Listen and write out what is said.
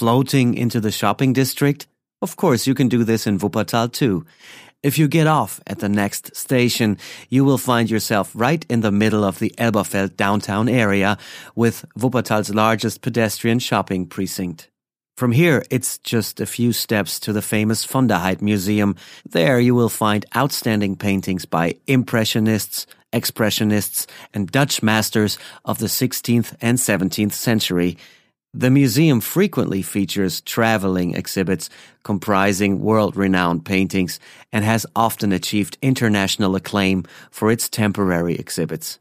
Floating into the shopping district? Of course, you can do this in Wuppertal too. If you get off at the next station, you will find yourself right in the middle of the Elberfeld downtown area with Wuppertal's largest pedestrian shopping precinct. From here, it's just a few steps to the famous von der Heydt Museum. There you will find outstanding paintings by Impressionists, Expressionists, and Dutch masters of the 16th and 17th century. The museum frequently features traveling exhibits comprising world-renowned paintings and has often achieved international acclaim for its temporary exhibits.